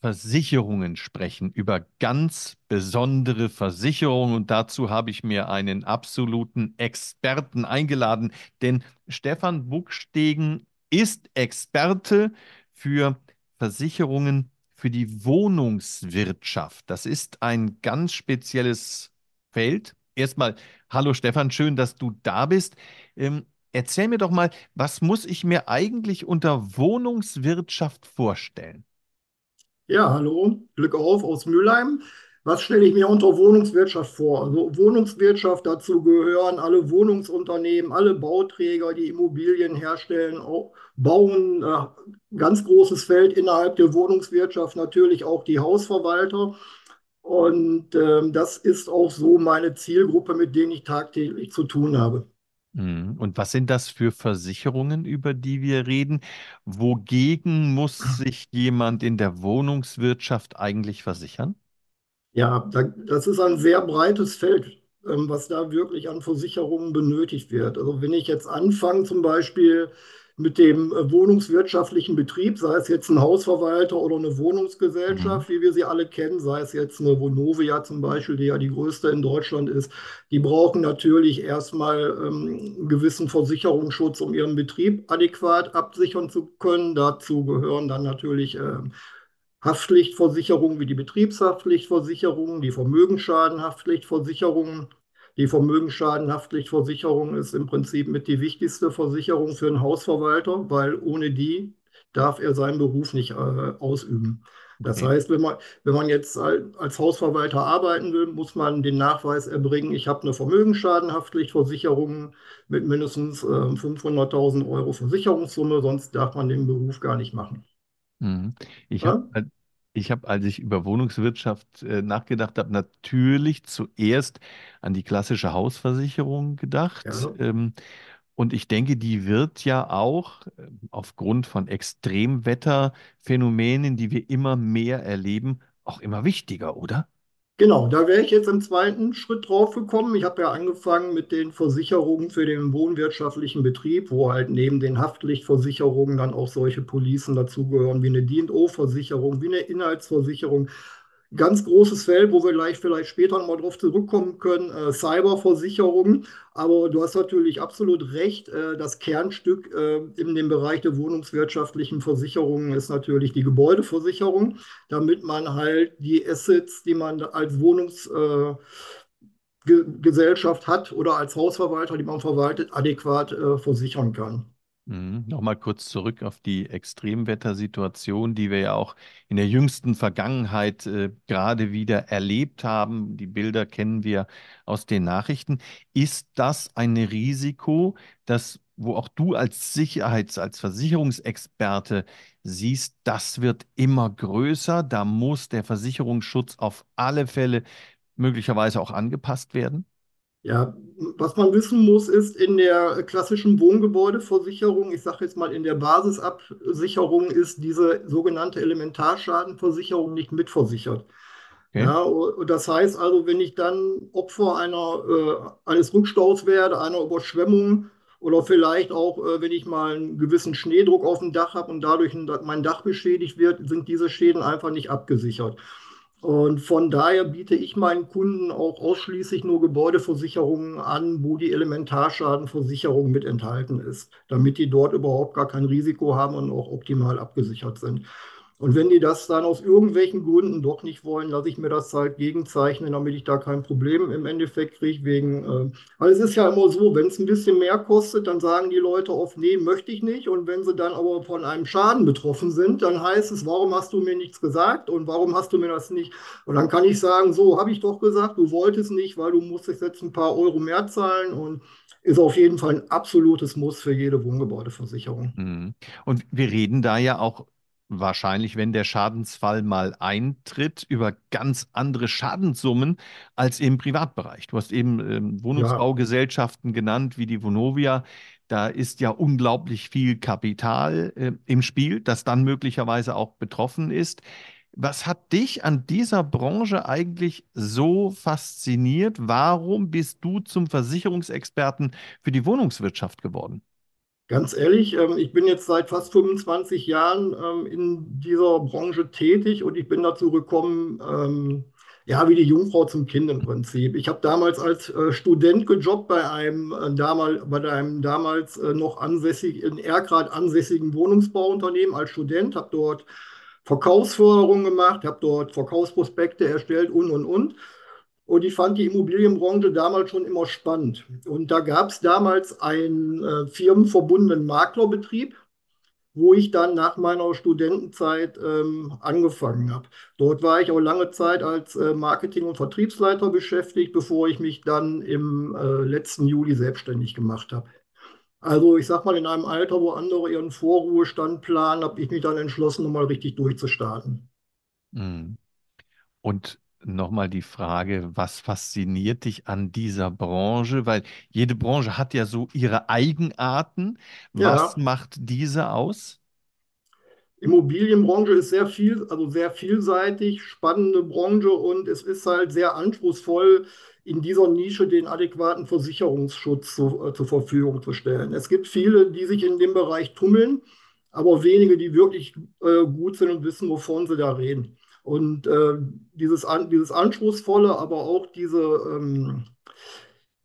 Versicherungen sprechen, über ganz besondere Versicherungen. Und dazu habe ich mir einen absoluten Experten eingeladen, denn Stefan Buckstegen ist Experte für Versicherungen für die Wohnungswirtschaft. Das ist ein ganz spezielles Feld. Erstmal, hallo Stefan, schön, dass du da bist. Ähm, erzähl mir doch mal, was muss ich mir eigentlich unter Wohnungswirtschaft vorstellen? Ja, hallo, Glück auf aus Mülheim. Was stelle ich mir unter Wohnungswirtschaft vor? Also Wohnungswirtschaft, dazu gehören alle Wohnungsunternehmen, alle Bauträger, die Immobilien herstellen, bauen. Äh, ganz großes Feld innerhalb der Wohnungswirtschaft, natürlich auch die Hausverwalter. Und ähm, das ist auch so meine Zielgruppe, mit denen ich tagtäglich zu tun habe. Mhm. Und was sind das für Versicherungen, über die wir reden? Wogegen muss sich jemand in der Wohnungswirtschaft eigentlich versichern? Ja, das ist ein sehr breites Feld, ähm, was da wirklich an Versicherungen benötigt wird. Also wenn ich jetzt anfange, zum Beispiel mit dem äh, wohnungswirtschaftlichen Betrieb, sei es jetzt ein Hausverwalter oder eine Wohnungsgesellschaft, mhm. wie wir sie alle kennen, sei es jetzt eine Vonovia zum Beispiel, die ja die größte in Deutschland ist, die brauchen natürlich erstmal ähm, einen gewissen Versicherungsschutz, um ihren Betrieb adäquat absichern zu können. Dazu gehören dann natürlich äh, Haftpflichtversicherungen wie die Betriebshaftpflichtversicherung, die Vermögensschadenhaftpflichtversicherungen die Vermögensschadenhaftpflichtversicherung ist im Prinzip mit die wichtigste Versicherung für einen Hausverwalter, weil ohne die darf er seinen Beruf nicht äh, ausüben. Das heißt, wenn man, wenn man jetzt als Hausverwalter arbeiten will, muss man den Nachweis erbringen, ich habe eine Vermögensschadenhaftpflichtversicherung mit mindestens äh, 500.000 Euro Versicherungssumme, sonst darf man den Beruf gar nicht machen. Mhm. Ich ja? habe ich habe, als ich über Wohnungswirtschaft äh, nachgedacht habe, natürlich zuerst an die klassische Hausversicherung gedacht. Ja. Ähm, und ich denke, die wird ja auch äh, aufgrund von Extremwetterphänomenen, die wir immer mehr erleben, auch immer wichtiger, oder? Genau, da wäre ich jetzt im zweiten Schritt drauf gekommen. Ich habe ja angefangen mit den Versicherungen für den wohnwirtschaftlichen Betrieb, wo halt neben den Haftpflichtversicherungen dann auch solche Policen dazugehören, wie eine D&O-Versicherung, wie eine Inhaltsversicherung. Ganz großes Feld, wo wir gleich vielleicht später nochmal drauf zurückkommen können, äh, Cyberversicherungen. Aber du hast natürlich absolut recht. Äh, das Kernstück äh, in dem Bereich der wohnungswirtschaftlichen Versicherungen ist natürlich die Gebäudeversicherung, damit man halt die Assets, die man als Wohnungsgesellschaft äh, hat oder als Hausverwalter, die man verwaltet, adäquat äh, versichern kann. Mhm. Nochmal kurz zurück auf die Extremwettersituation, die wir ja auch in der jüngsten Vergangenheit äh, gerade wieder erlebt haben. Die Bilder kennen wir aus den Nachrichten. Ist das ein Risiko, das, wo auch du als Sicherheits-, als Versicherungsexperte siehst, das wird immer größer? Da muss der Versicherungsschutz auf alle Fälle möglicherweise auch angepasst werden? Ja, was man wissen muss, ist in der klassischen Wohngebäudeversicherung, ich sage jetzt mal in der Basisabsicherung, ist diese sogenannte Elementarschadenversicherung nicht mitversichert. Okay. Ja, das heißt also, wenn ich dann Opfer einer, äh, eines Rückstaus werde, einer Überschwemmung oder vielleicht auch, äh, wenn ich mal einen gewissen Schneedruck auf dem Dach habe und dadurch mein Dach beschädigt wird, sind diese Schäden einfach nicht abgesichert. Und von daher biete ich meinen Kunden auch ausschließlich nur Gebäudeversicherungen an, wo die Elementarschadenversicherung mit enthalten ist, damit die dort überhaupt gar kein Risiko haben und auch optimal abgesichert sind. Und wenn die das dann aus irgendwelchen Gründen doch nicht wollen, lasse ich mir das halt gegenzeichnen, damit ich da kein Problem im Endeffekt kriege. Wegen, äh, weil es ist ja immer so, wenn es ein bisschen mehr kostet, dann sagen die Leute oft, nee, möchte ich nicht. Und wenn sie dann aber von einem Schaden betroffen sind, dann heißt es, warum hast du mir nichts gesagt und warum hast du mir das nicht? Und dann kann ich sagen, so habe ich doch gesagt, du wolltest nicht, weil du musstest jetzt ein paar Euro mehr zahlen und ist auf jeden Fall ein absolutes Muss für jede Wohngebäudeversicherung. Mhm. Und wir reden da ja auch wahrscheinlich, wenn der Schadensfall mal eintritt, über ganz andere Schadenssummen als im Privatbereich. Du hast eben ähm, Ja, Wohnungsbaugesellschaften genannt, wie die Vonovia. Da ist ja unglaublich viel Kapital äh, im Spiel, das dann möglicherweise auch betroffen ist. Was hat dich an dieser Branche eigentlich so fasziniert? Warum bist du zum Versicherungsexperten für die Wohnungswirtschaft geworden? Ganz ehrlich, ähm, ich bin jetzt seit fast 25 Jahren ähm, in dieser Branche tätig und ich bin dazu gekommen, ähm, ja, wie die Jungfrau zum Kind im Prinzip. Ich habe damals als äh, Student gejobbt bei einem, äh, damal, bei einem damals äh, noch ansässig, in Erkrath ansässigen Wohnungsbauunternehmen als Student, habe dort Verkaufsförderung gemacht, habe dort Verkaufsprospekte erstellt und, und, und. Und ich fand die Immobilienbranche damals schon immer spannend. Und da gab es damals einen äh, firmenverbundenen Maklerbetrieb, wo ich dann nach meiner Studentenzeit ähm, angefangen habe. Dort war ich auch lange Zeit als äh, Marketing- und Vertriebsleiter beschäftigt, bevor ich mich dann im äh, letzten Juli selbstständig gemacht habe. Also ich sag mal, in einem Alter, wo andere ihren Vorruhestand planen, habe ich mich dann entschlossen, nochmal richtig durchzustarten. Mhm. Und nochmal die Frage, was fasziniert dich an dieser Branche? Weil jede Branche hat ja so ihre Eigenarten. Was Ja, macht diese aus? Immobilienbranche ist sehr viel, also sehr vielseitig, spannende Branche und es ist halt sehr anspruchsvoll, in dieser Nische den adäquaten Versicherungsschutz zu, äh, zur Verfügung zu stellen. Es gibt viele, die sich in dem Bereich tummeln, aber wenige, die wirklich äh, gut sind und wissen, wovon sie da reden. Und äh, dieses, an, dieses Anspruchsvolle, aber auch diese, ähm,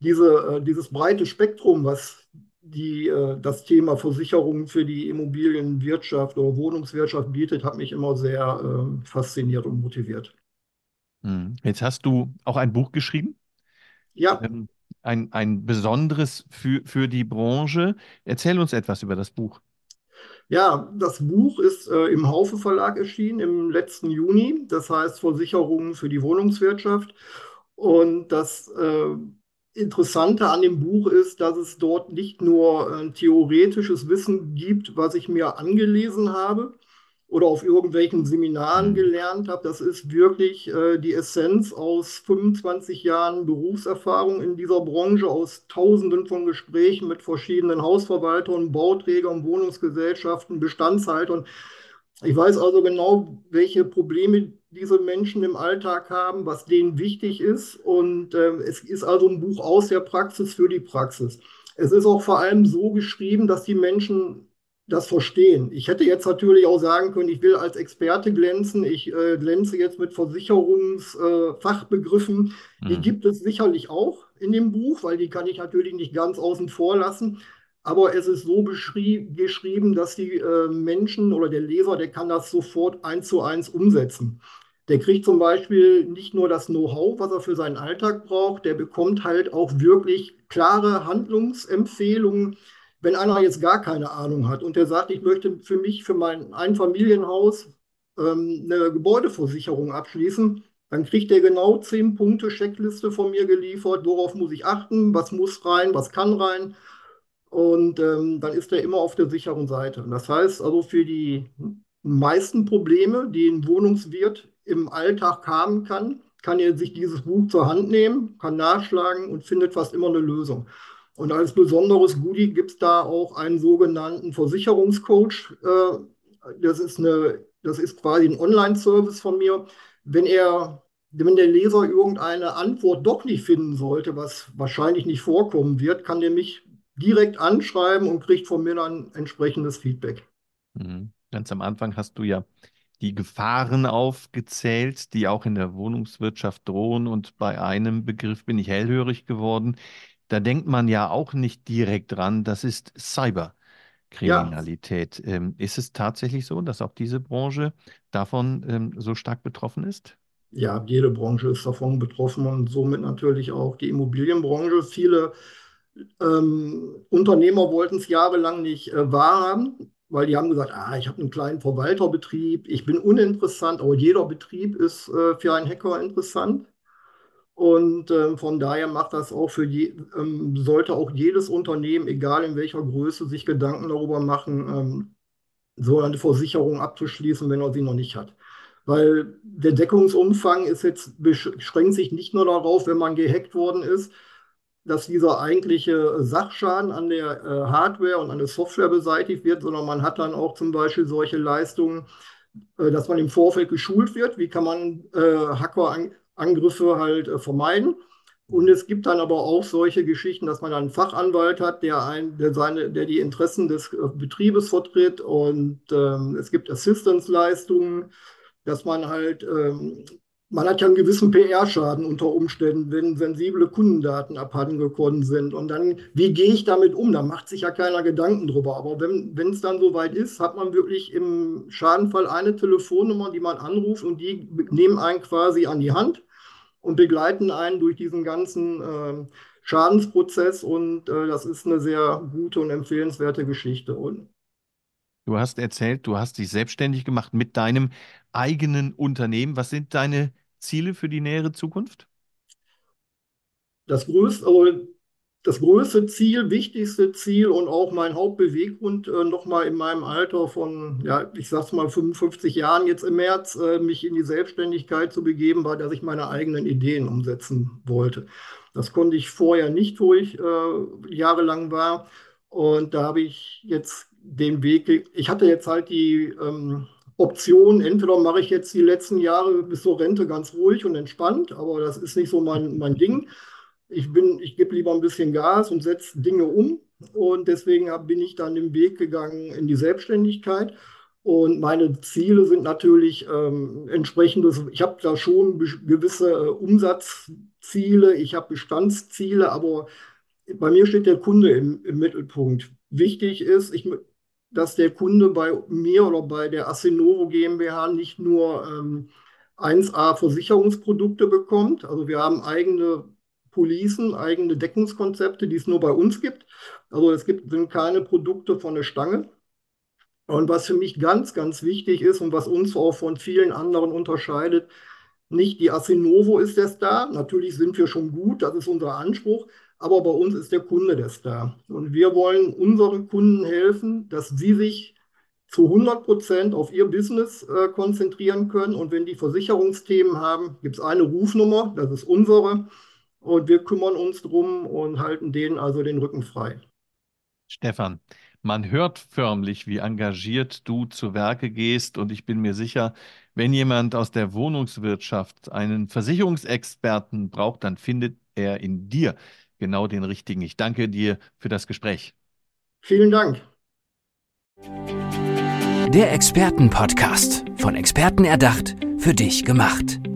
diese, äh, dieses breite Spektrum, was die, äh, das Thema Versicherung für die Immobilienwirtschaft oder Wohnungswirtschaft bietet, hat mich immer sehr äh, fasziniert und motiviert. Mhm. Jetzt hast du auch ein Buch geschrieben, Ja, ähm, ein, ein besonderes für, für die Branche. Erzähl uns etwas über das Buch. Ja, das Buch ist äh, im Haufe Verlag erschienen im letzten Juni. Das heißt Versicherungen für die Wohnungswirtschaft. Und das äh, Interessante an dem Buch ist, dass es dort nicht nur äh, theoretisches Wissen gibt, was ich mir angelesen habe oder auf irgendwelchen Seminaren Mhm. gelernt habe. Das ist wirklich äh, die Essenz aus 25 Jahren Berufserfahrung in dieser Branche, aus Tausenden von Gesprächen mit verschiedenen Hausverwaltern, Bauträgern, Wohnungsgesellschaften, Bestandshaltern. Ich weiß also genau, welche Probleme diese Menschen im Alltag haben, was denen wichtig ist. Und äh, es ist also ein Buch aus der Praxis für die Praxis. Es ist auch vor allem so geschrieben, dass die Menschen das verstehen. Ich hätte jetzt natürlich auch sagen können, ich will als Experte glänzen. Ich äh, glänze jetzt mit Versicherungsfachbegriffen. Äh, die Mhm. gibt es sicherlich auch in dem Buch, weil die kann ich natürlich nicht ganz außen vor lassen. Aber es ist so geschrieben, dass die äh, Menschen oder der Leser, der kann das sofort eins zu eins umsetzen. Der kriegt zum Beispiel nicht nur das Know-how, was er für seinen Alltag braucht, der bekommt halt auch wirklich klare Handlungsempfehlungen, wenn einer jetzt gar keine Ahnung hat und der sagt, ich möchte für mich, für mein Einfamilienhaus ähm, eine Gebäudeversicherung abschließen, dann kriegt er genau zehn Punkte Checkliste von mir geliefert, worauf muss ich achten, was muss rein, was kann rein. Und ähm, dann ist er immer auf der sicheren Seite. Und das heißt also für die meisten Probleme, die ein Wohnungswirt im Alltag haben kann, kann er sich dieses Buch zur Hand nehmen, kann nachschlagen und findet fast immer eine Lösung. Und als besonderes Goodie gibt es da auch einen sogenannten Versicherungscoach. Äh, das ist eine, das ist quasi ein Online-Service von mir. Wenn er, wenn der Leser irgendeine Antwort doch nicht finden sollte, was wahrscheinlich nicht vorkommen wird, kann der mich direkt anschreiben und kriegt von mir dann entsprechendes Feedback. Mhm. Ganz am Anfang hast du ja die Gefahren aufgezählt, die auch in der Wohnungswirtschaft drohen. Und bei einem Begriff bin ich hellhörig geworden. Da denkt man ja auch nicht direkt dran, das ist Ja, Cyberkriminalität. Ähm, ist es tatsächlich so, dass auch diese Branche davon ähm, so stark betroffen ist? ja, jede Branche ist davon betroffen und somit natürlich auch die Immobilienbranche. Viele ähm, Unternehmer wollten es jahrelang nicht äh, wahrhaben, weil die haben gesagt, ah, ich habe einen kleinen Verwalterbetrieb, ich bin uninteressant, aber jeder Betrieb ist äh, für einen Hacker interessant. Und ähm, von daher macht das auch für je, ähm, sollte auch jedes Unternehmen, egal in welcher Größe, sich Gedanken darüber machen, ähm, so eine Versicherung abzuschließen, wenn er sie noch nicht hat. Weil der Deckungsumfang ist jetzt, beschränkt sich nicht nur darauf, wenn man gehackt worden ist, dass dieser eigentliche Sachschaden an der äh, Hardware und an der Software beseitigt wird, sondern man hat dann auch zum Beispiel solche Leistungen, äh, dass man im Vorfeld geschult wird, wie kann man äh, Hackerangriffe halt äh, vermeiden. Und es gibt dann aber auch solche Geschichten, dass man einen Fachanwalt hat, der, ein, der, seine, der die Interessen des äh, Betriebes vertritt. Und ähm, es gibt Assistance-Leistungen, dass man halt ähm, man hat ja einen gewissen PR-Schaden unter Umständen, wenn sensible Kundendaten abhandengekommen sind. Und dann, wie gehe ich damit um? Da macht sich ja keiner Gedanken drüber. Aber wenn es dann soweit ist, hat man wirklich im Schadenfall eine Telefonnummer, die man anruft und die nehmen einen quasi an die Hand und begleiten einen durch diesen ganzen äh, Schadensprozess. Und äh, das ist eine sehr gute und empfehlenswerte Geschichte. Und Du hast erzählt, du hast dich selbstständig gemacht mit deinem eigenen Unternehmen. Was sind deine Ziele für die nähere Zukunft? Das größte, also das größte Ziel, wichtigste Ziel und auch mein Hauptbeweggrund, äh, nochmal in meinem Alter von, ja, ich sag's mal 55 Jahren jetzt im März, äh, mich in die Selbstständigkeit zu begeben, war, dass ich meine eigenen Ideen umsetzen wollte. Das konnte ich vorher nicht, wo ich äh, jahrelang war. Und da habe ich jetzt den Weg, ich hatte jetzt halt die ähm, Option, entweder mache ich jetzt die letzten Jahre bis zur Rente ganz ruhig und entspannt, aber das ist nicht so mein, mein Ding. Ich bin, ich gebe lieber ein bisschen Gas und setze Dinge um. Und deswegen hab, bin ich dann den Weg gegangen in die Selbstständigkeit. Und meine Ziele sind natürlich ähm, entsprechendes, ich habe da schon gewisse äh, Umsatzziele, ich habe Bestandsziele, aber bei mir steht der Kunde im, im Mittelpunkt. Wichtig ist, ich, dass der Kunde bei mir oder bei der Assenovo GmbH nicht nur ähm, 1A Versicherungsprodukte bekommt. Also wir haben eigene Policen, eigene Deckungskonzepte, die es nur bei uns gibt. Also es gibt, sind keine Produkte von der Stange. Und was für mich ganz, ganz wichtig ist und was uns auch von vielen anderen unterscheidet, nicht die Assenovo ist der Star. Natürlich sind wir schon gut, das ist unser Anspruch aber bei uns ist der Kunde der Star. Und wir wollen unseren Kunden helfen, dass sie sich zu 100 Prozent auf ihr Business äh, konzentrieren können. Und wenn die Versicherungsthemen haben, gibt es eine Rufnummer, das ist unsere. Und wir kümmern uns drum und halten denen also den Rücken frei. Stefan, man hört förmlich, wie engagiert du zu Werke gehst. Und ich bin mir sicher, wenn jemand aus der Wohnungswirtschaft einen Versicherungsexperten braucht, dann findet er in dir genau den richtigen. Ich danke dir für das Gespräch. Vielen Dank. Der Expertenpodcast. Von Experten erdacht, für dich gemacht.